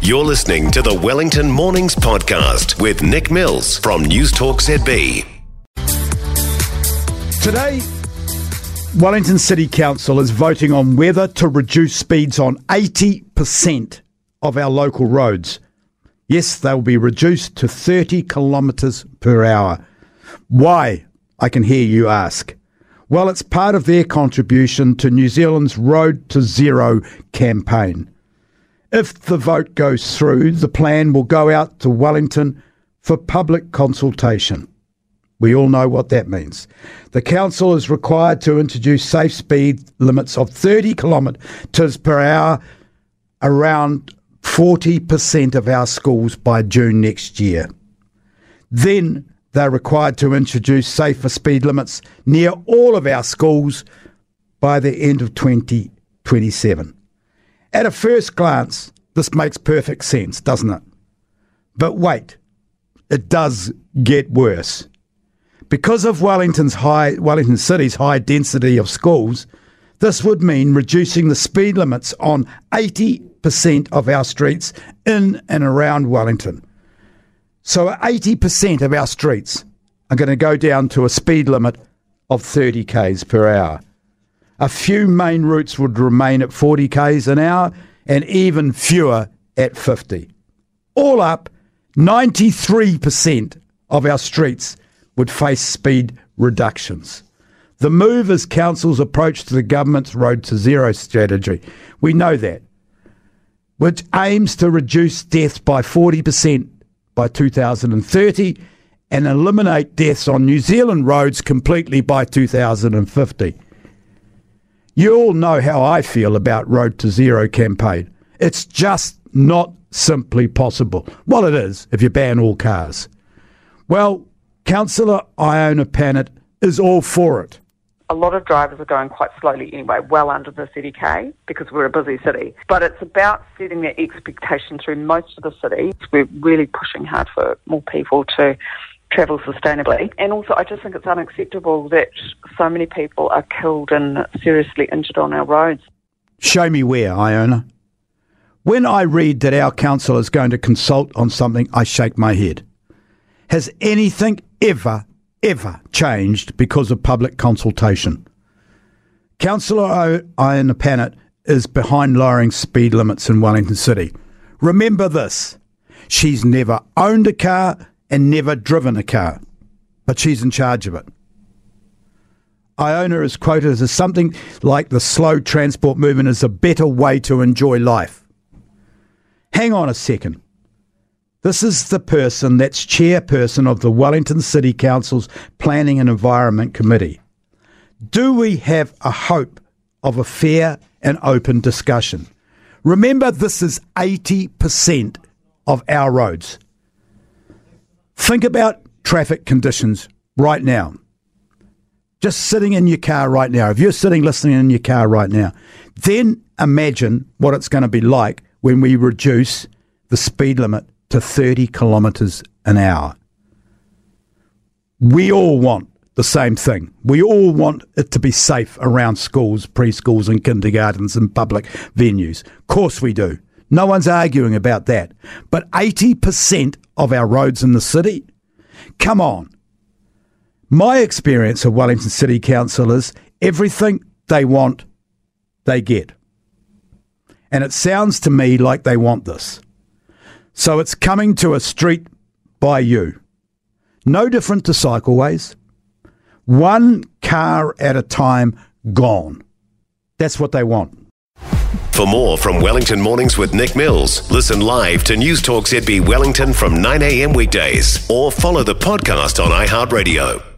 You're listening to the Wellington Mornings Podcast with Nick Mills from News Talk ZB. Today, Wellington City Council is voting on whether to reduce speeds on 80% of our local roads. Yes, they'll be reduced to 30 kilometres per hour. Why, I can hear you ask. Well, it's part of their contribution to New Zealand's Road to Zero campaign. If the vote goes through, the plan will go out to Wellington for public consultation. We all know what that means. The council is required to introduce safe speed limits of 30 kilometres per hour around 40% of our schools by June next year. Then they're required to introduce safer speed limits near all of our schools by the end of 2027. At a first glance, this makes perfect sense, doesn't it? But wait, it does get worse. Because of Wellington's high, Wellington City's high density of schools, this would mean reducing the speed limits on 80% of our streets in and around Wellington. So 80% of our streets are going to go down to a speed limit of 30 k's per hour. A few main routes would remain at 40 k's an hour and even fewer at 50. All up, 93% of our streets would face speed reductions. The move is Council's approach to the government's Road to Zero strategy. We know that, which aims to reduce deaths by 40% by 2030 and eliminate deaths on New Zealand roads completely by 2050. You all know how I feel about Road to Zero campaign. It's just not simply possible. Well, it is if you ban all cars. Well, Councillor Iona Pannett is all for it. A lot of drivers are going quite slowly anyway, well under the 30k because we're a busy city. But it's about setting that expectation through most of the city. We're really pushing hard for more people to travel sustainably. And also, I just think it's unacceptable that so many people are killed and seriously injured on our roads. Show me where, Iona. When I read that our council is going to consult on something, I shake my head. Has anything ever, ever changed because of public consultation? Councillor Iona Pannett is behind lowering speed limits in Wellington City. Remember this she's never owned a car and never driven a car, but she's in charge of it. Iona is quoted as something like the slow transport movement is a better way to enjoy life. Hang on a second. This is the person that's chairperson of the Wellington City Council's Planning and Environment Committee. Do we have a hope of a fair and open discussion? Remember, this is 80% of our roads. Think about traffic conditions right now. Just sitting in your car right now. If you're sitting listening in your car right now, then imagine what it's going to be like when we reduce the speed limit to 30 kilometres an hour. We all want the same thing. We all want it to be safe around schools, preschools, and kindergartens and public venues. Of course, we do. No one's arguing about that. But 80% of our roads in the city? Come on. My experience of Wellington City Council is everything they want, they get. And it sounds to me like they want this. So it's coming to a street by you. No different to cycleways. One car at a time gone. That's what they want. For more from Wellington Mornings with Nick Mills, listen live to News Talk ZB Wellington from 9 a.m. weekdays or follow the podcast on iHeartRadio.